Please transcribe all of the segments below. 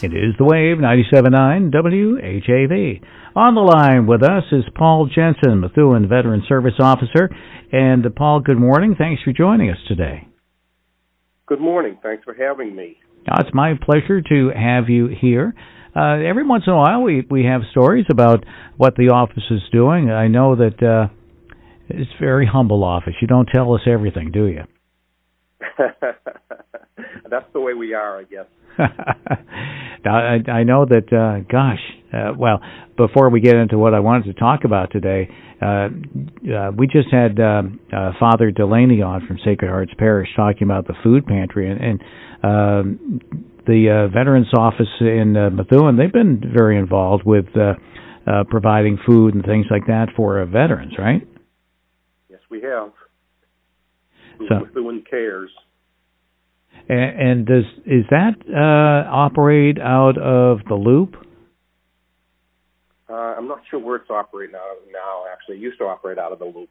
It is the Wave 97.9 WHAV. On the line with us is Paul Jensen, Methuen Veteran Service Officer. And uh, Paul, good morning. Thanks for joining us today. Good morning. Thanks for having me. It's my pleasure to have you here. Uh, every once in a while, we we have stories about what the office is doing. I know that uh, it's a very humble office. You don't tell us everything, do you? That's the way we are, I guess. I, I know that. Uh, gosh, uh, well, before we get into what I wanted to talk about today, uh, uh, we just had uh, uh, Father Delaney on from Sacred Hearts Parish talking about the food pantry and. and uh, the uh, Veterans Office in uh, Methuen, they've been very involved with uh, uh, providing food and things like that for uh, veterans, right? Yes, we have. So, Methuen Cares. And, and does is that uh, operate out of the Loop? Uh, I'm not sure where it's operating out of now. Actually, it used to operate out of the Loop.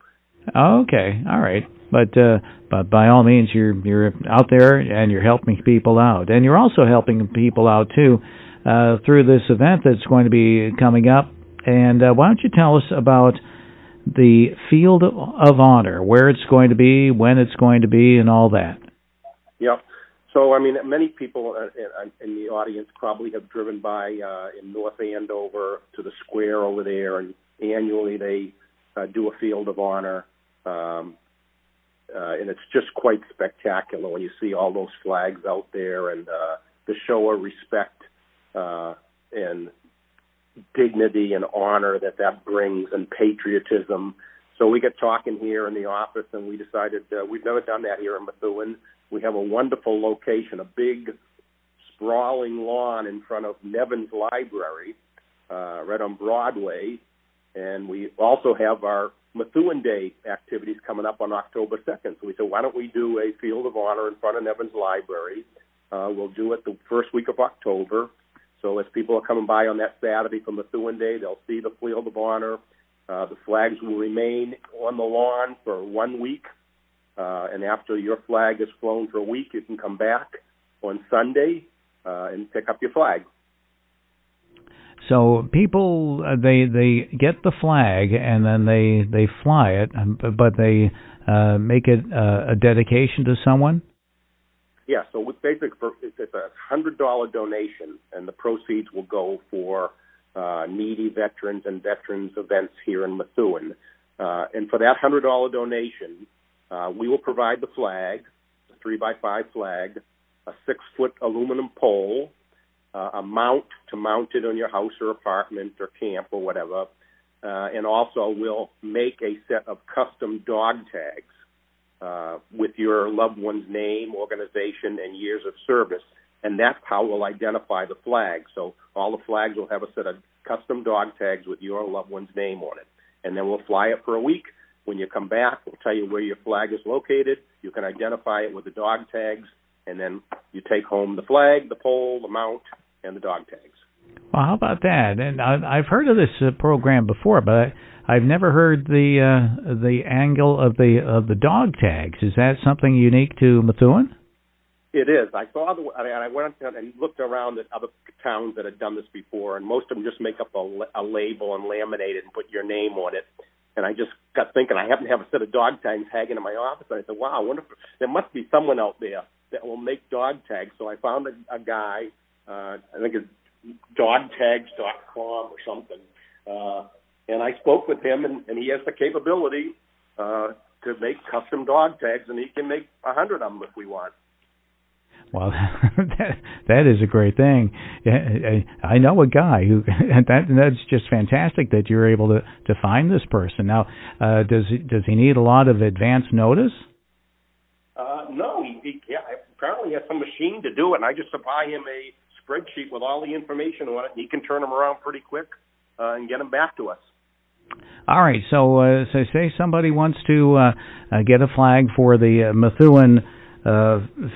Oh, okay, all right, but uh, but by all means, you're you're out there and you're helping people out, and you're also helping people out too uh, through this event that's going to be coming up. And uh, why don't you tell us about the Field of Honor, where it's going to be, when it's going to be, and all that? Yep. So, I mean, many people in the audience probably have driven by uh, in North Andover to the square over there, and annually they uh, do a Field of Honor, um, uh, and it's just quite spectacular when you see all those flags out there and uh, the show of respect uh, and dignity and honor that that brings, and patriotism. So we get talking here in the office, and we decided uh, we've never done that here in Methuen we have a wonderful location, a big sprawling lawn in front of Nevins Library, uh, right on Broadway. And we also have our Methuen Day activities coming up on October 2nd. So we said, why don't we do a Field of Honor in front of Nevins Library? Uh, we'll do it the first week of October. So as people are coming by on that Saturday for Methuen Day, they'll see the Field of Honor. Uh, the flags will remain on the lawn for one week uh, and after your flag is flown for a week, you can come back on Sunday uh, and pick up your flag. So people uh, they they get the flag and then they they fly it, um, but they uh, make it uh, a dedication to someone. Yeah, so with basic it's a hundred dollar donation, and the proceeds will go for uh, needy veterans and veterans events here in Methuen. Uh, and for that hundred dollar donation, uh, we will provide the flag, a three by five flag, a six foot aluminum pole, uh, a mount to mount it on your house or apartment or camp or whatever, uh, and also we'll make a set of custom dog tags uh, with your loved one's name, organization, and years of service. And that's how we'll identify the flag. So all the flags will have a set of custom dog tags with your loved one's name on it. And then we'll fly it for a week when you come back, we'll tell you where your flag is located. You can identify it with the dog tags, and then you take home the flag, the pole, the mount, and the dog tags. Well, how about that? And I've heard of this uh, program before, but I've never heard the uh, the angle of the of the dog tags. Is that something unique to Methuen? It is. I saw the and I went and looked around at other towns that had done this before, and most of them just make up a, a label and laminate it and put your name on it. And I just got thinking, I happen to have a set of dog tags hanging in my office. And I said, wow, I wonder if there must be someone out there that will make dog tags. So I found a, a guy, uh, I think it's dogtags.com or something. Uh, and I spoke with him, and, and he has the capability uh, to make custom dog tags, and he can make a hundred of them if we want. Well, that that is a great thing. I know a guy who that that's just fantastic that you're able to to find this person. Now, uh, does he, does he need a lot of advance notice? Uh, no, he, he yeah, apparently has some machine to do it, and I just supply him a spreadsheet with all the information on it, and he can turn them around pretty quick uh, and get them back to us. All right, so uh, so say somebody wants to uh, uh, get a flag for the uh, Methuen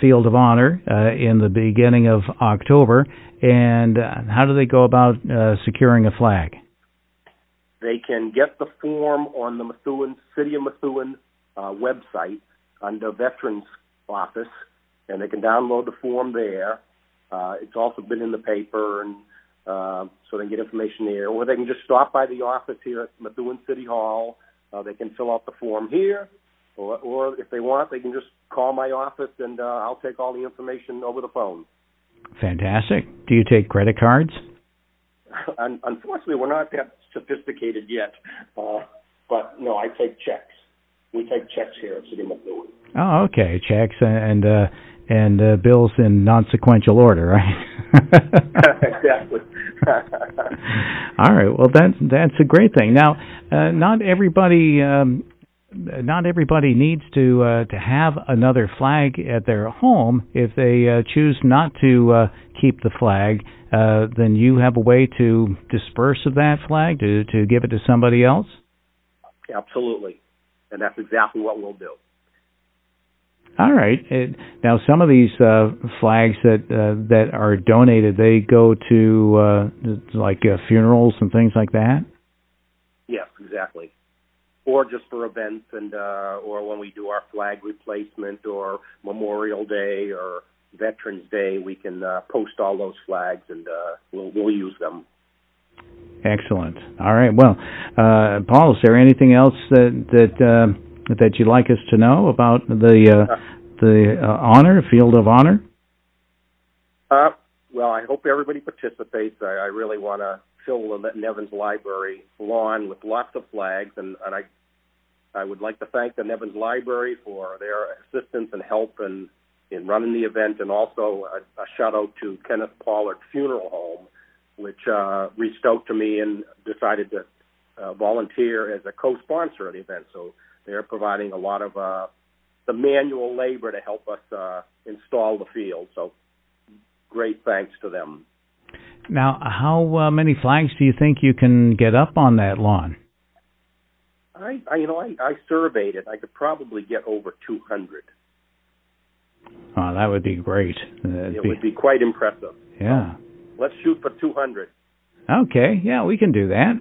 Field of Honor uh, in the beginning of October. And uh, how do they go about uh, securing a flag? They can get the form on the Methuen City of Methuen uh, website under Veterans Office, and they can download the form there. Uh, it's also been in the paper, and uh, so they can get information there. Or they can just stop by the office here at Methuen City Hall. Uh, they can fill out the form here, or, or if they want, they can just call my office, and uh, I'll take all the information over the phone. Fantastic. Do you take credit cards? Unfortunately, we're not that sophisticated yet, uh, but no, I take checks. We take checks here at City Methuen. Oh, okay, checks and uh, and uh, bills in non-sequential order, right? exactly. All right. Well, that's that's a great thing. Now, uh, not everybody um, not everybody needs to uh, to have another flag at their home. If they uh, choose not to uh, keep the flag, uh, then you have a way to disperse of that flag to to give it to somebody else. Absolutely, and that's exactly what we'll do. All right. It, now, some of these uh, flags that uh, that are donated, they go to uh, like uh, funerals and things like that. Yes, exactly. Or just for events, and uh, or when we do our flag replacement, or Memorial Day, or Veterans Day, we can uh, post all those flags, and uh, we'll we'll use them. Excellent. All right. Well, uh, Paul, is there anything else that that uh, that you'd like us to know about the uh, the uh, honor field of honor? Uh, well, I hope everybody participates. I, I really want to fill the Nevins Library lawn with lots of flags, and, and I I would like to thank the Nevins Library for their assistance and help in in running the event, and also a, a shout out to Kenneth Pollard Funeral Home, which uh, reached out to me and decided to uh, volunteer as a co-sponsor of the event. So they're providing a lot of uh, the manual labor to help us uh, install the field. So great thanks to them. Now, how uh, many flags do you think you can get up on that lawn? I, I you know, I, I surveyed it. I could probably get over 200. Oh, that would be great. That'd it be, would be quite impressive. Yeah. So let's shoot for 200. Okay, yeah, we can do that.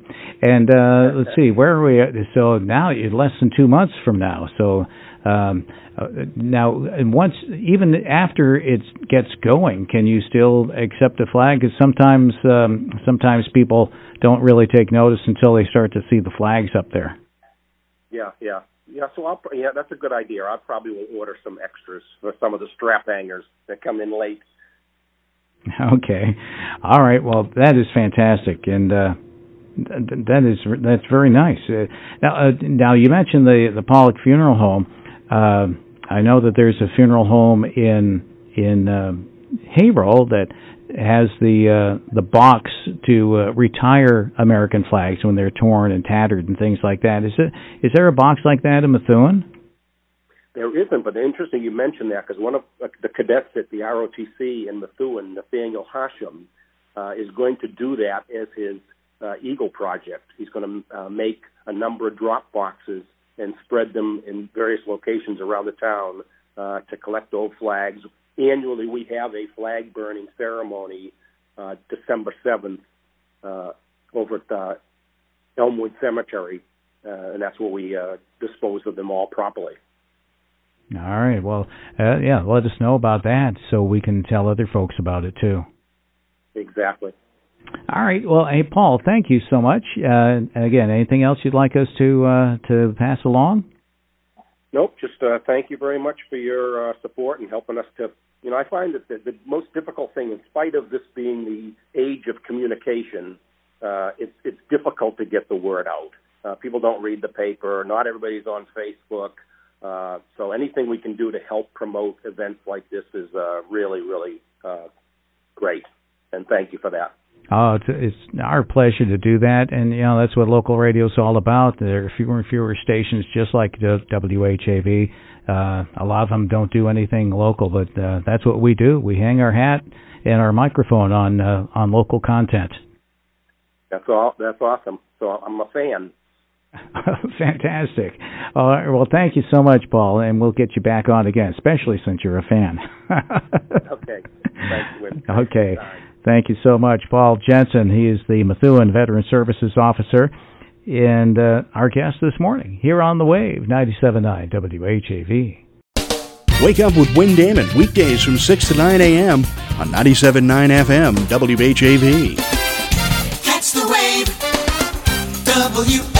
And uh let's see, where are we at? So now less than 2 months from now. So um uh, now and once even after it gets going, can you still accept a flag cuz sometimes um sometimes people don't really take notice until they start to see the flags up there. Yeah, yeah. Yeah, so I'll yeah, that's a good idea. I probably will order some extras for some of the strap hangers that come in late. Okay. All right. Well, that is fantastic, and uh, that is that's very nice. Uh, now, uh, now you mentioned the the Pollard Funeral Home. Uh, I know that there's a funeral home in in uh, Haverhill that has the uh, the box to uh, retire American flags when they're torn and tattered and things like that. Is it is there a box like that in Methuen? There isn't, but interesting you mentioned that because one of the cadets at the ROTC in Methuen, Nathaniel Hashem, uh, is going to do that as his uh, Eagle project. He's going to uh, make a number of drop boxes and spread them in various locations around the town uh, to collect old flags. Annually, we have a flag burning ceremony uh, December 7th uh, over at uh, Elmwood Cemetery, uh, and that's where we uh, dispose of them all properly. All right. Well, uh, yeah, let us know about that so we can tell other folks about it too. Exactly. All right. Well, hey, Paul, thank you so much. Uh, again, anything else you'd like us to uh, to pass along? Nope. Just uh, thank you very much for your uh, support and helping us to. You know, I find that the, the most difficult thing, in spite of this being the age of communication, uh, it's it's difficult to get the word out. Uh, people don't read the paper. Not everybody's on Facebook. Uh, so anything we can do to help promote events like this is uh, really, really uh, great. And thank you for that. Oh, it's, it's our pleasure to do that, and you know that's what local radio is all about. There are fewer and fewer stations, just like the WHAV. Uh, a lot of them don't do anything local, but uh, that's what we do. We hang our hat and our microphone on uh, on local content. That's all. That's awesome. So I'm a fan. Fantastic. All right. Well, thank you so much, Paul, and we'll get you back on again, especially since you're a fan. okay. Thank you. Okay. Thank you so much, Paul Jensen. He is the Methuen Veteran Services Officer and uh, our guest this morning here on the Wave 97.9 WHAV. Wake up with Win Damon weekdays from 6 to 9 a.m. on 97.9 FM WHAV. Catch the wave. W